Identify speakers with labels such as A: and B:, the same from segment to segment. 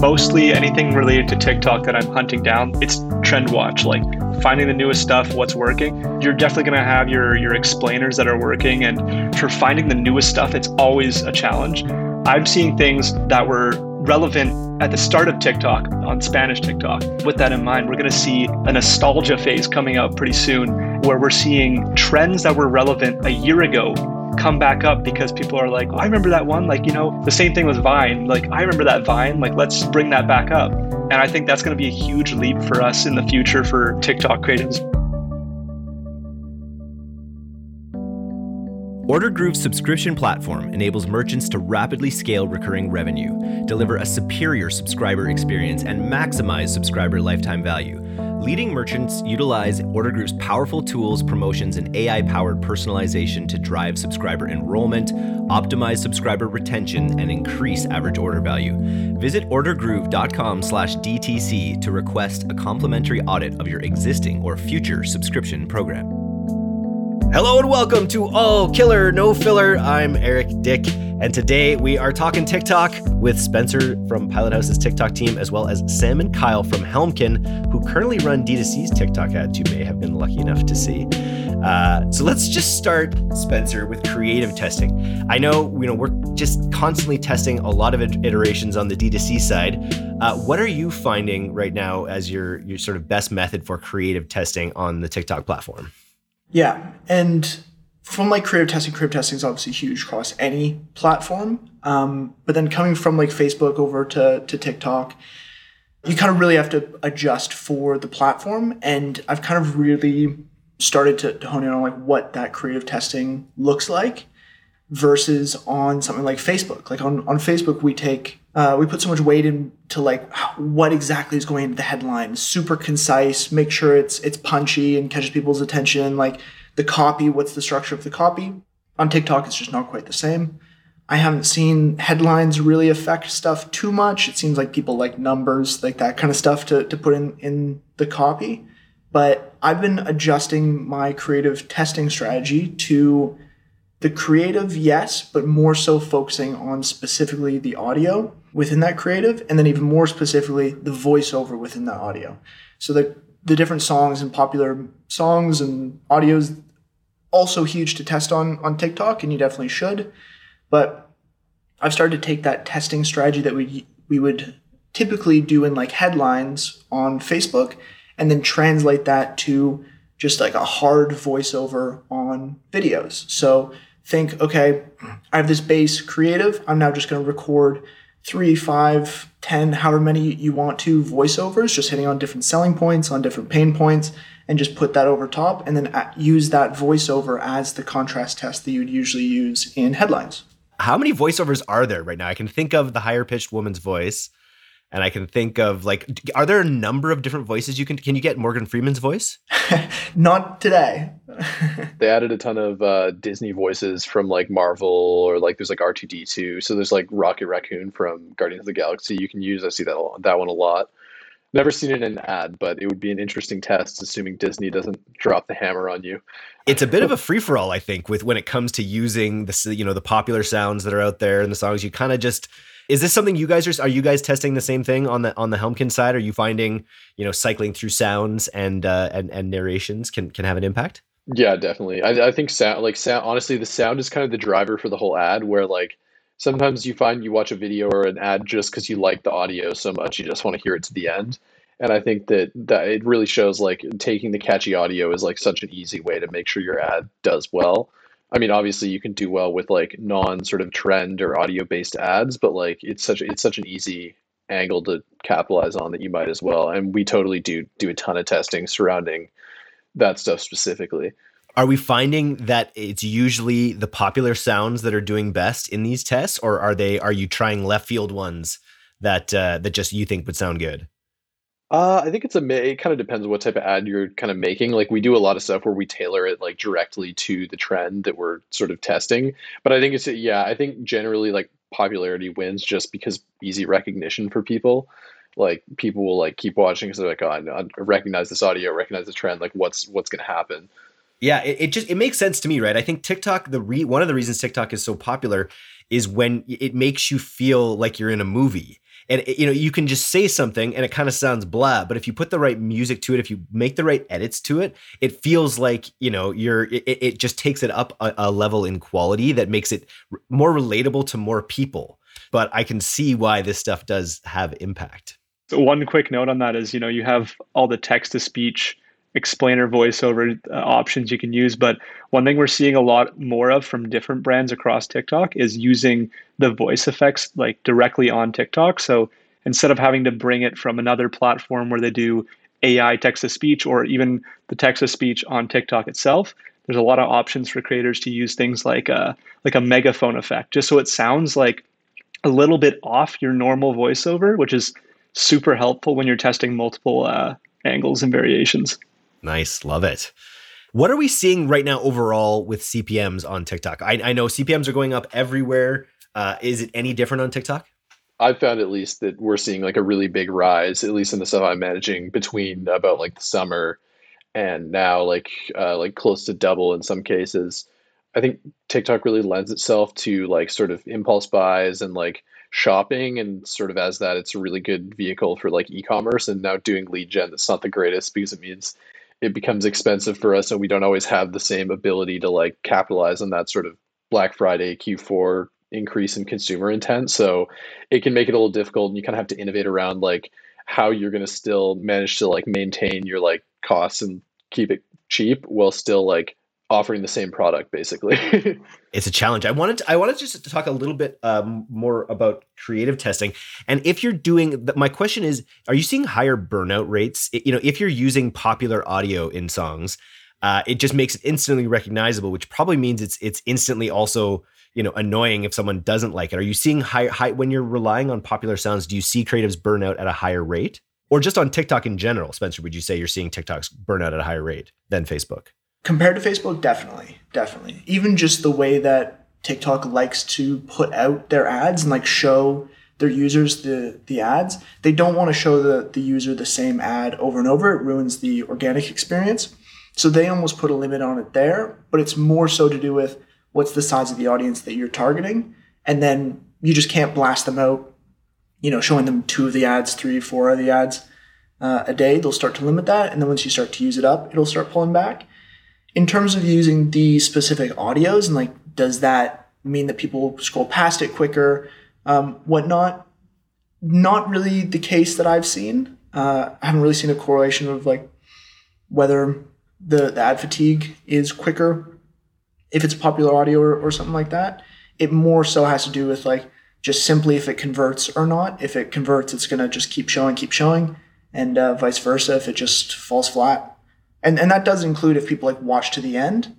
A: Mostly anything related to TikTok that I'm hunting down, it's trend watch, like finding the newest stuff, what's working. You're definitely going to have your your explainers that are working and for finding the newest stuff, it's always a challenge. I'm seeing things that were relevant at the start of TikTok on Spanish TikTok. With that in mind, we're going to see a nostalgia phase coming out pretty soon where we're seeing trends that were relevant a year ago come back up because people are like, oh, I remember that one. Like, you know, the same thing with Vine. Like, I remember that Vine. Like, let's bring that back up. And I think that's going to be a huge leap for us in the future for TikTok creatives.
B: Ordergroove's subscription platform enables merchants to rapidly scale recurring revenue, deliver a superior subscriber experience, and maximize subscriber lifetime value. Leading merchants utilize Ordergroove's powerful tools, promotions, and AI powered personalization to drive subscriber enrollment, optimize subscriber retention, and increase average order value. Visit ordergroove.com slash DTC to request a complimentary audit of your existing or future subscription program. Hello and welcome to All Killer No Filler. I'm Eric Dyck, and today we are talking TikTok with Spencer from Pilothouse's TikTok team, as well as Sam and Kyle from Helmkin, who currently run D2C's TikTok ads you may have been lucky enough to see. Uh, so let's just start, Spencer, with creative testing. I know you know we're just constantly testing a lot of iterations on the D2C side. Uh, what are you finding right now as your your sort of best method for creative testing on the TikTok platform?
C: Yeah. And from like creative testing, creative testing is obviously huge across any platform. Um, but then coming from like Facebook over to, to TikTok, you kind of really have to adjust for the platform. And I've kind of really started to, to hone in on like what that creative testing looks like versus on something like Facebook. Like on, on Facebook, we take uh, we put so much weight into like what exactly is going into the headline. Super concise make sure it's it's punchy and catches people's attention. Like the copy what's the structure of the copy? On tiktok it's just not quite the same. I haven't seen headlines really affect stuff too much. It seems like people like numbers like that kind of stuff to, to put in in the copy. But i've been adjusting my creative testing strategy to the creative yes but more so focusing on specifically the audio within that creative, and then even more specifically, the voiceover within that audio. So the the different songs and popular songs and audios also huge to test on on TikTok, and you definitely should. But I've started to take that testing strategy that we we would typically do in like headlines on Facebook, and then translate that to just like a hard voiceover on videos. So think, okay, I have this base creative. I'm now just going to record three, five, ten, however many you want to voiceovers, just hitting on different selling points, on different pain points, and just put that over top, and then uh, use that voiceover as the contrast test that you would usually use in headlines.
B: How many voiceovers are there right now? I can think of the higher pitched woman's voice and I can think of like, are there a number of different voices you can? Can you get Morgan Freeman's voice?
C: Not today.
D: they added a ton of uh, Disney voices from like Marvel or like there's like R two D two. So there's like Rocket Raccoon from Guardians of the Galaxy you can use. I see that that one a lot. Never seen it in an ad, but it would be an interesting test, assuming Disney doesn't drop the hammer on you.
B: It's a bit of a free for all, I think, with when it comes to using the you know the popular sounds that are out there and the songs. You kind of just is this something you guys are are you guys testing the same thing on the on the Helmkin side? Are you finding, you know, cycling through sounds and uh and, and narrations can can have an impact?
D: Yeah, definitely. I, I think sound like sound honestly the sound is kind of the driver for the whole ad where like sometimes you find you watch a video or an ad just because you like the audio so much you just want to hear it to the end and i think that that it really shows like taking the catchy audio is like such an easy way to make sure your ad does well I mean, obviously you can do well with like non sort of trend or audio based ads, but like it's such it's such an easy angle to capitalize on that you might as well. And we totally do do a ton of testing surrounding that stuff specifically.
B: Are we finding that it's usually the popular sounds that are doing best in these tests, or are they are you trying left field ones that uh, that just you think would sound good?
D: Uh, I think it's a it kind of depends on what type of ad you're kind of making. Like we do a lot of stuff where we tailor it like directly to the trend that we're sort of testing. But I think it's yeah, I think generally like popularity wins just because easy recognition for people. Like people will like keep watching because they're like, oh, I, I recognize this audio, recognize the trend. Like what's what's gonna happen?
B: Yeah, it, it just it makes sense to me, right? I think TikTok the re, one of the reasons TikTok is so popular is when it makes you feel like you're in a movie and it, you know you can just say something and it kind of sounds blah but if you put the right music to it if you make the right edits to it it feels like you know you're it, it just takes it up a, a level in quality that makes it more relatable to more people. But i can see why this stuff does have impact.
A: So one quick note on that is you know you have all the text to speech explainer voiceover uh, options you can use. But one thing we're seeing a lot more of from different brands across TikTok is using the voice effects like directly on TikTok. So instead of having to bring it from another platform where they do AI text to speech or even the text to speech on TikTok itself, there's a lot of options for creators to use things like a like a megaphone effect, just so it sounds like a little bit off your normal voiceover, which is super helpful when you're testing multiple uh, angles and variations.
B: Nice. Love it. What are we seeing right now overall with CPMs on TikTok? I, I know CPMs are going up everywhere. Uh, is it any different on TikTok?
D: I've found at least that we're seeing like a really big rise, at least in the stuff I'm managing between about like the summer and now like uh, like close to double in some cases. I think TikTok really lends itself to like sort of impulse buys and like shopping and sort of as that it's a really good vehicle for like e-commerce and now doing lead gen that's not the greatest because it means it becomes expensive for us and we don't always have the same ability to like capitalize on that sort of Black Friday Q4 increase in consumer intent. So it can make it a little difficult and you kind of have to innovate around like how you're going to still manage to like maintain your like costs and keep it cheap while still like offering the same product basically.
B: It's a challenge. I wanted to, i wanted just to talk a little bit um, more about creative testing. And if you're doing my question is are you seeing higher burnout rates? You know if you're using popular audio in songs uh, it just makes it instantly recognizable which probably means it's it's instantly also you know annoying if someone doesn't like it. Are you seeing high, high when you're relying on popular sounds do you see creatives burnout at a higher rate? Or just on tiktok in general spencer would you say you're seeing tiktoks burnout at a higher rate than facebook
C: Compared to Facebook, definitely, definitely. Even just the way that TikTok likes to put out their ads and like show their users the the ads, they don't want to show the the user the same ad over and over. It ruins the organic experience. So they almost put a limit on it there, but it's more so to do with what's the size of the audience that you're targeting, and then you just can't blast them out. You know, showing them two of the ads, three, four of the ads uh, a day. They'll start to limit that, and then once you start to use it up, it'll start pulling back in terms of using the specific audios and like does that mean that people scroll past it quicker um, whatnot? Not really the case that i've seen. Uh, i haven't really seen a correlation of like whether the, the ad fatigue is quicker if it's popular audio or, or something like that. It more so has to do with like just simply if it converts or not. If it converts it's going to just keep showing keep showing and uh, vice versa. If it just falls flat and and that does include if people like watch to the end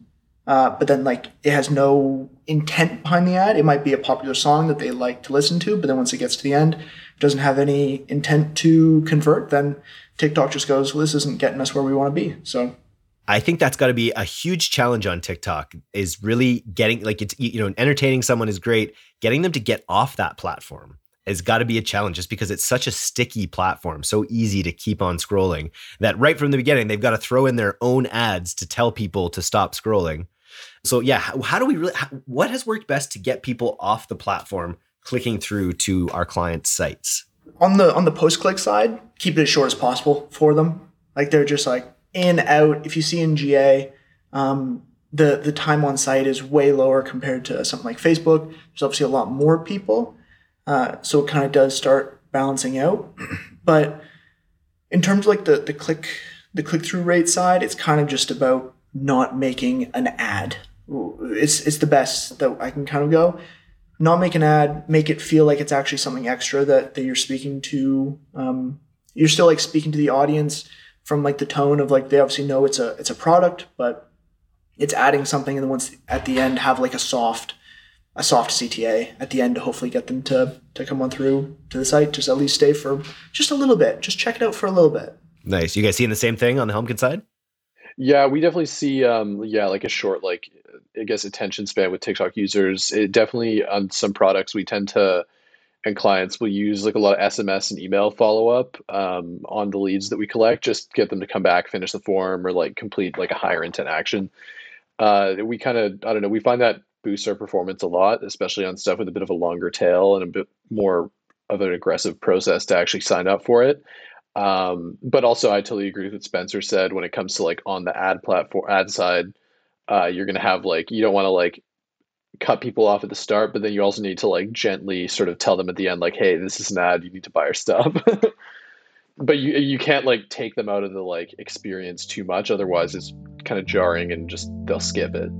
C: uh, but then like it has no intent behind the ad. It might be a popular song that they like to listen to but then once it gets to the end it doesn't have any intent to convert then tiktok just goes well this isn't getting us where we want to be. So
B: I think that's got to be a huge challenge on TikTok is really getting like it's you know entertaining someone is great. Getting them to get off that platform has got to be a challenge just because it's such a sticky platform, so easy to keep on scrolling that right from the beginning, they've got to throw in their own ads to tell people to stop scrolling. So, yeah, how, how do we really, how, what has worked best to get people off the platform clicking through to our clients' sites?
C: On the on the post click side, keep it as short as possible for them. Like they're just like in out. If you see in GA, um, the the time on site is way lower compared to something like Facebook. There's obviously a lot more people, uh, so it kind of does start balancing out. But in terms of like the, the click the click through rate side, it's kind of just about not making an ad. It's it's the best that I can kind of go. Not make an ad, make it feel like it's actually something extra that, that you're speaking to. Um, you're still like speaking to the audience from like the tone of like they obviously know it's a it's a product, but it's adding something and then once at the end have like a soft a soft CTA at the end to hopefully get them to to come on through to the site. Just at least stay for just a little bit. Just check it out for a little bit.
B: Nice. You guys seeing the same thing on the Helmkin side?
D: Yeah, we definitely see um yeah, like a short like I guess attention span with TikTok users. It definitely on some products we tend to and clients will use like a lot of SMS and email follow up um, on the leads that we collect, just get them to come back, finish the form, or like complete like a higher intent action. Uh, we kind of I don't know. We find that boosts our performance a lot, especially on stuff with a bit of a longer tail and a bit more of an aggressive process to actually sign up for it. Um, but also, I totally agree with what Spencer said when it comes to like on the ad platform, ad side, uh, you're going to have like you don't want to like cut people off at the start, but then you also need to like gently sort of tell them at the end, like, hey, this is an ad, you need to buy our stuff. but you you can't like take them out of the like experience too much, otherwise it's kind of jarring and just they'll skip it.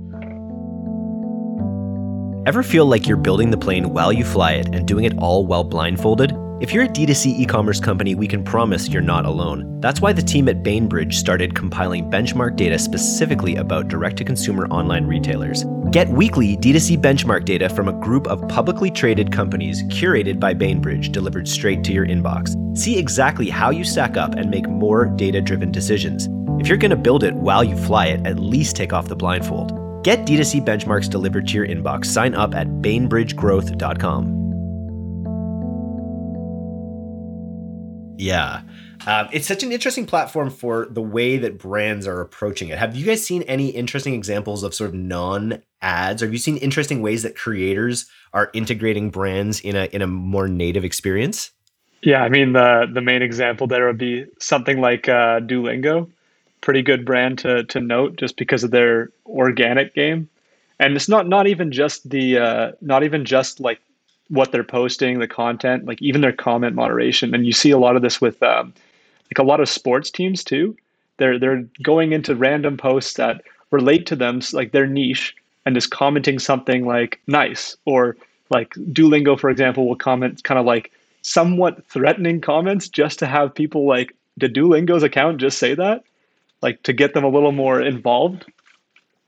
B: Ever feel like you're building the plane while you fly it and doing it all while blindfolded? If you're a D2C e commerce company, we can promise you're not alone. That's why the team at Bainbridge started compiling benchmark data specifically about direct to consumer online retailers. Get weekly D2C benchmark data from a group of publicly traded companies curated by Bainbridge delivered straight to your inbox. See exactly how you stack up and make more data driven decisions. If you're going to build it while you fly it, at least take off the blindfold. Get D2C benchmarks delivered to your inbox. Sign up at bainbridgegrowth.com. Yeah. Um, it's such an interesting platform for the way that brands are approaching it. Have you guys seen any interesting examples of sort of non ads? Have you seen interesting ways that creators are integrating brands in a in a more native experience?
A: Yeah, I mean the the main example there would be something like uh, Duolingo, pretty good brand to to note just because of their organic game, and it's not not even just the uh, not even just like what they're posting, the content, like even their comment moderation. And you see a lot of this with um, like a lot of sports teams too. They're they're going into random posts that relate to them, like their niche, and just commenting something like nice or like Duolingo, for example, will comment kind of like somewhat threatening comments just to have people like the Duolingo's account just say that, like to get them a little more involved.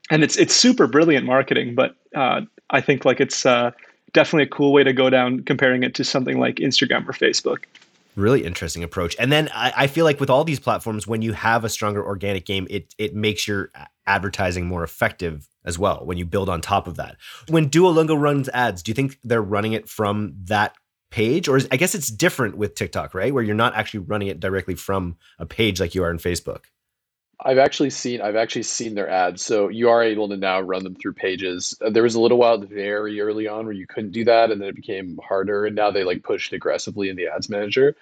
A: And it's it's super brilliant marketing, but uh, I think like it's uh, definitely a cool way to go down comparing it to something like Instagram or Facebook.
B: Really interesting approach. And then I, I, feel like with all these platforms, when you have a stronger organic game, it it makes your advertising more effective as well when you build on top of that. When Duolingo runs ads, do you think they're running it from that page? Or is, I guess it's different with TikTok, right? Where you're not actually running it directly from a page like you are in Facebook.
D: I've actually seen I've actually seen their ads. So you are able to now run them through pages. Uh, there was a little while very early on where you couldn't do that, and then it became harder. And now they like pushed aggressively in the ads manager.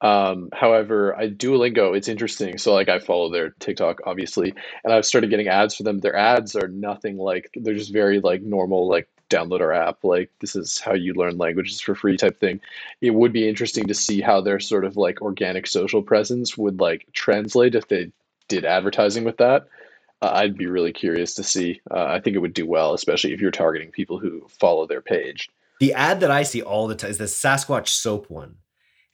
D: Um, however, I Duolingo, it's interesting. So like I follow their TikTok obviously, and I've started getting ads for them. Their ads are nothing like they're just very like normal like download our app like this is how you learn languages for free type thing it would be interesting to see how their sort of like organic social presence would like translate if they did advertising with that, uh, I'd be really curious to see. Uh, I think it would do well, especially if you're targeting people who follow their page.
B: The ad that I see all the time is the Sasquatch soap one.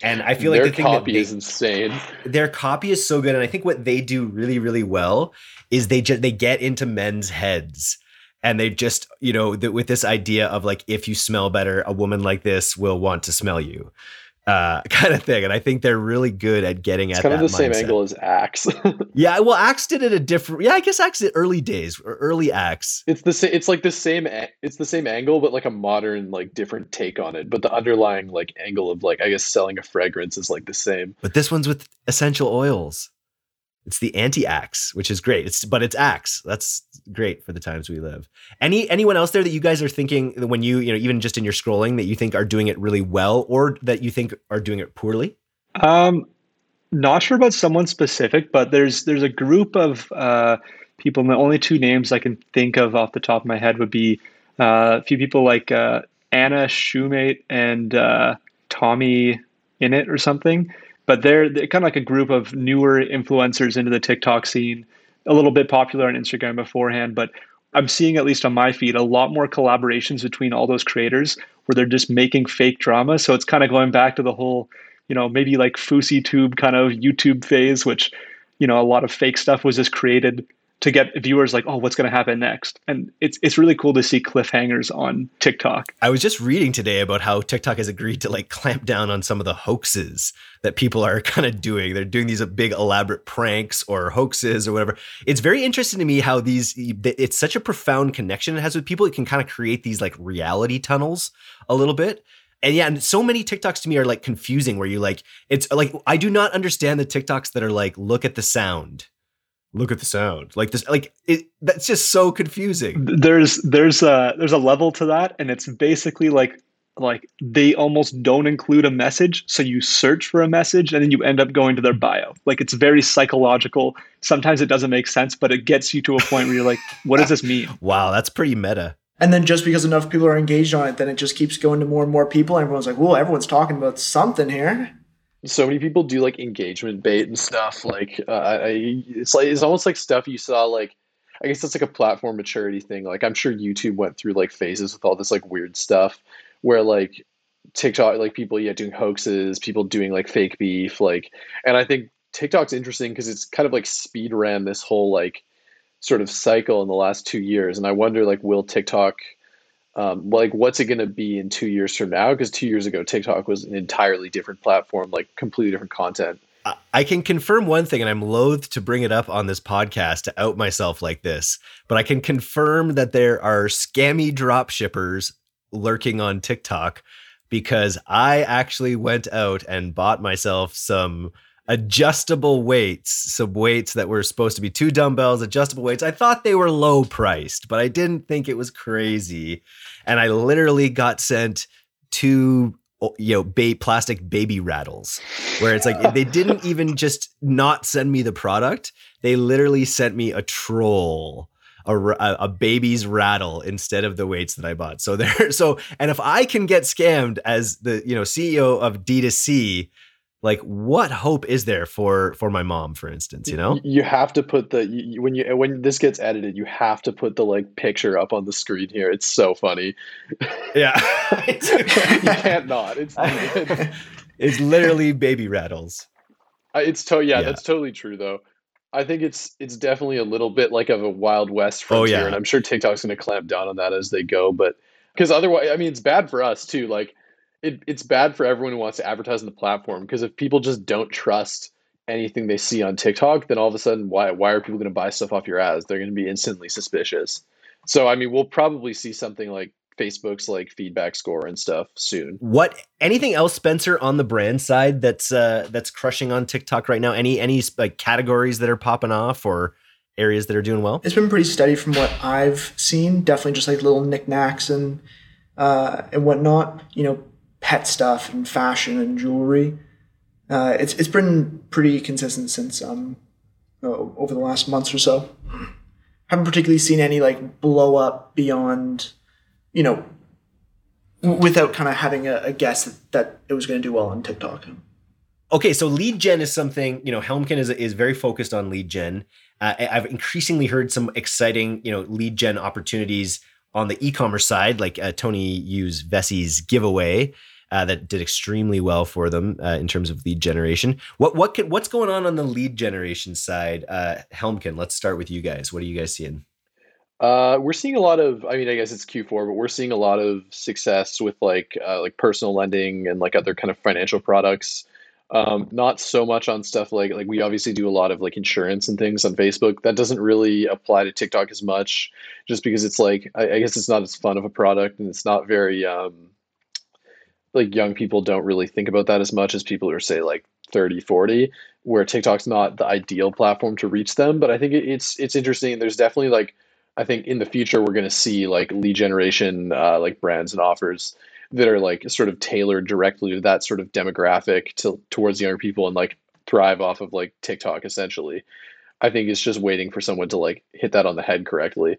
B: And I feel like
D: their
B: the
D: copy
B: they,
D: is insane.
B: Their copy is so good, and I think what they do really, really well is they just they get into men's heads, and they just you know with this idea of like if you smell better, a woman like this will want to smell you uh, kind of thing. And I think they're really good at getting
D: it's
B: at
D: kind of the
B: mindset.
D: same angle as Axe.
B: yeah, well, Axe did it a different. Yeah, I guess Axe did early days or early Axe.
D: It's the same. It's like the same. It's the same angle, but like a modern, like different take on it. But the underlying like angle of like I guess selling a fragrance is like the same.
B: But this one's with essential oils. It's the anti-axe, which is great. It's but it's axe. That's great for the times we live. Any anyone else there that you guys are thinking when you you know even just in your scrolling that you think are doing it really well or that you think are doing it poorly?
A: Um, not sure about someone specific, but there's there's a group of uh, people. And the only two names I can think of off the top of my head would be uh, a few people like uh, Anna Shumate and uh, Tommy Innit or something but they're, they're kind of like a group of newer influencers into the TikTok scene, a little bit popular on Instagram beforehand, but I'm seeing at least on my feed a lot more collaborations between all those creators where they're just making fake drama. So it's kind of going back to the whole, you know, maybe like FouseyTube kind of YouTube phase, which, you know, a lot of fake stuff was just created to get viewers like, oh, what's going to happen next? And it's it's really cool to see cliffhangers on TikTok.
B: I was just reading today about how TikTok has agreed to like clamp down on some of the hoaxes that people are kind of doing. They're doing these uh, big elaborate pranks or hoaxes or whatever. It's very interesting to me how these it's such a profound connection it has with people. It can kind of create these like reality tunnels a little bit. And yeah, and so many TikToks to me are like confusing where you like it's like I do not understand the TikToks that are like look at the sound look at the sound. Like this like it that's just so confusing.
A: There's there's a there's a level to that and it's basically like like they almost don't include a message so you search for a message and then you end up going to their bio. Like it's very psychological. Sometimes it doesn't make sense but it gets you to a point where you're like what does this mean?
B: Wow that's pretty meta.
C: And then just because enough people are engaged on it then it just keeps going to more and more people and everyone's like well everyone's talking about something here
D: so many people do like engagement bait and stuff like uh, I, it's like it's almost like stuff you saw like I guess that's like a platform maturity thing. Like I'm sure YouTube went through like phases with all this like weird stuff where like TikTok, like people, yeah, doing hoaxes, people doing like fake beef, like, and I think TikTok's interesting because it's kind of like speed ran this whole like sort of cycle in the last two years, and I wonder like will TikTok, um, like what's it going to be in two years from now? Because two years ago TikTok was an entirely different platform, like completely different content.
B: I can confirm one thing, and I'm loath to bring it up on this podcast to out myself like this, but I can confirm that there are scammy drop shippers lurking on TikTok because I actually went out and bought myself some adjustable weights, some weights that were supposed to be two dumbbells, adjustable weights. I thought they were low priced, but I didn't think it was crazy. And I literally got sent two you know ba- plastic baby rattles where it's like they didn't even just not send me the product they literally sent me a troll a, a baby's rattle instead of the weights that I bought. So there, so and if I can get scammed as the you know CEO of D2C, like what hope is there for for my mom, for instance? You know,
D: you have to put the you, when you when this gets edited, you have to put the like picture up on the screen here. It's so funny.
B: Yeah,
D: you can't not. It's
B: it's literally baby rattles.
D: It's to yeah, yeah, that's totally true though. I think it's it's definitely a little bit like of a wild west oh, frontier, oh, yeah. and I'm sure TikTok's going to clamp down on that as they go. But because otherwise, I mean, it's bad for us too. Like it, it's bad for everyone who wants to advertise on the platform because if people just don't trust anything they see on TikTok, then all of a sudden, why why are people going to buy stuff off your ads? They're going to be instantly suspicious. So I mean, we'll probably see something like Facebook's like feedback score and stuff soon.
B: What anything else, Spencer, on the brand side that's uh that's crushing on TikTok right now? Any any like categories that are popping off or areas that are doing well?
C: It's been pretty steady from what I've seen. Definitely just like little knickknacks and uh and whatnot. You know, pet stuff and fashion and jewelry. Uh, it's it's been pretty consistent since um over the last months or so. Haven't particularly seen any like blow up beyond you know, without kind of having a, a guess that, that it was going to do well on TikTok.
B: Okay, so lead gen is something you know. Helmkin is is very focused on lead gen. Uh, I've increasingly heard some exciting you know lead gen opportunities on the e-commerce side, like uh, Tony used Vessi's giveaway. Uh, that did extremely well for them uh, in terms of lead generation. What what can, what's going on on the lead generation side, uh, Helmkin? Let's start with you guys. What are you guys seeing?
D: Uh, we're seeing a lot of. I mean, I guess it's Q4, but we're seeing a lot of success with like uh, like personal lending and like other kind of financial products. Um, not so much on stuff like like we obviously do a lot of like insurance and things on Facebook. That doesn't really apply to TikTok as much, just because it's like I, I guess it's not as fun of a product and it's not very um, like young people don't really think about that as much as people who are say like 30 40 where tiktok's not the ideal platform to reach them but i think it's it's interesting there's definitely like I think in the future we're going to see like lead generation, uh, like brands and offers that are like sort of tailored directly to that sort of demographic to towards younger people and like thrive off of like TikTok essentially. I think it's just waiting for someone to like hit that on the head correctly.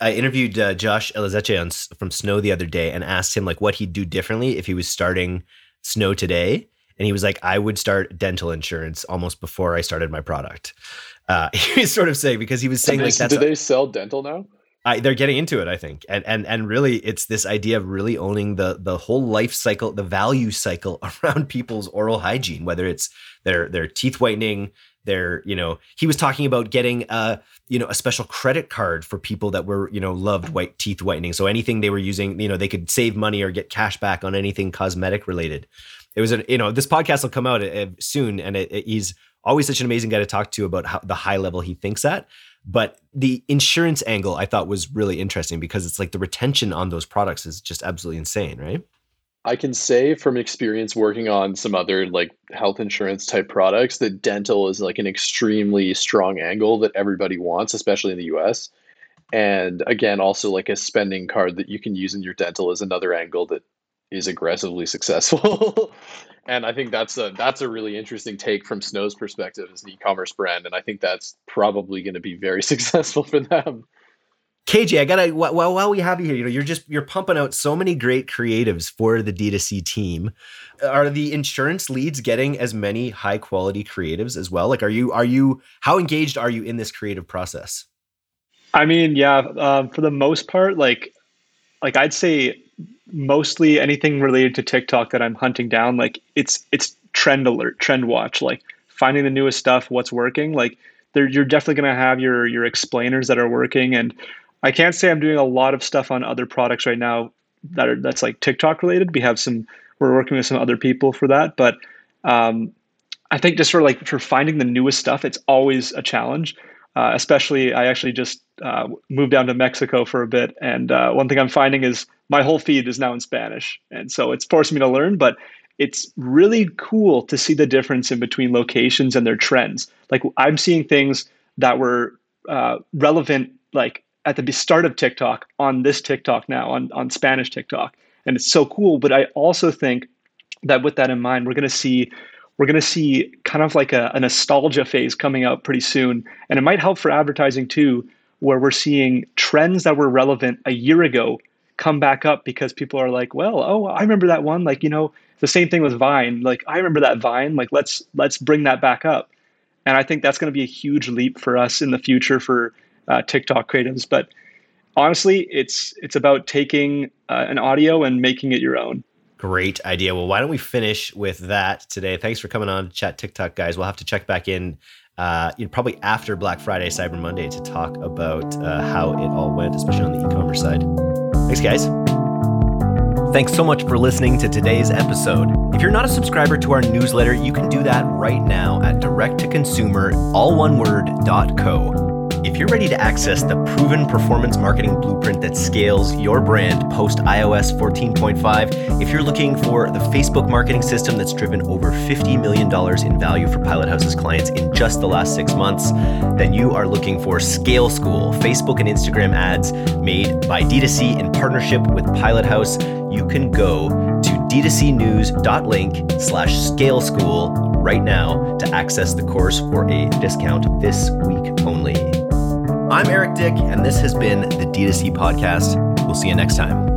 B: I interviewed uh, Josh Elizetxe on, from Snow the other day and asked him like what he'd do differently if he was starting Snow today, and he was like, "I would start dental insurance almost before I started my product." Uh, was sort of saying because he was saying
D: like
B: that's
D: do they sell dental now?
B: I, they're getting into it, I think, and and and really, it's this idea of really owning the the whole life cycle, the value cycle around people's oral hygiene, whether it's their their teeth whitening, their you know, he was talking about getting a you know a special credit card for people that were you know loved white teeth whitening, so anything they were using, you know, they could save money or get cash back on anything cosmetic related. It was a you know this podcast will come out uh, soon, and it, it, he's always such an amazing guy to talk to about how the high level he thinks at. But the insurance angle I thought was really interesting because it's like the retention on those products is just absolutely insane, right?
D: I can say from experience working on some other like health insurance type products that dental is like an extremely strong angle that everybody wants, especially in the US. And again, also like a spending card that you can use in your dental is another angle that is aggressively successful. and I think that's a that's a really interesting take from Snow's perspective as an e-commerce brand, and I think that's probably going to be very successful for them.
B: KJ, I gotta while, while we have you here, you know, you're just you're pumping out so many great creatives for the D2C team. Are the insurance leads getting as many high quality creatives as well? Like, are you are you how engaged are you in this creative process?
A: I mean, yeah, um, for the most part, like like I'd say mostly anything related to TikTok that I'm hunting down, like it's it's trend alert, trend watch, like finding the newest stuff, what's working. Like you're definitely gonna have your your explainers that are working and I can't say I'm doing a lot of stuff on other products right now that are that's like TikTok related. We have some we're working with some other people for that, but um, I think just for like for finding the newest stuff, it's always a challenge. Uh, especially, I actually just uh, moved down to Mexico for a bit, and uh, one thing I'm finding is my whole feed is now in Spanish, and so it's forcing me to learn. But it's really cool to see the difference in between locations and their trends. Like I'm seeing things that were uh, relevant like at the start of TikTok on this TikTok now on on Spanish TikTok, and it's so cool. But I also think that with that in mind, we're going to see we're going to see kind of like a, a nostalgia phase coming out pretty soon, and it might help for advertising too, where we're seeing trends that were relevant a year ago come back up because people are like, well, oh, I remember that one. Like you know, the same thing with Vine. Like I remember that Vine. Like let's let's bring that back up. And I think that's going to be a huge leap for us in the future for uh, TikTok creatives. But honestly, it's it's about taking uh, an audio and making it your own.
B: Great idea. Well, why don't we finish with that today? Thanks for coming on Chat TikTok, guys. We'll have to check back in uh, you know, probably after Black Friday, Cyber Monday to talk about uh, how it all went, especially on the e-commerce side. Thanks, guys. Thanks so much for listening to today's episode. If you're not a subscriber to our newsletter, you can do that right now at direct to consumer, all one word, .co. If you're ready to access the proven performance marketing blueprint that scales your brand post iOS 14.5, if you're looking for the Facebook marketing system that's driven over $50 million in value for Pilothouse's clients in just the last six months, then you are looking for Scale School, Facebook and Instagram ads made by D2C in partnership with Pilothouse. You can go to d2cnews.link slash scale school right now to access the course for a discount this week only. I'm Eric Dyck, and this has been the D2C Podcast. We'll see you next time.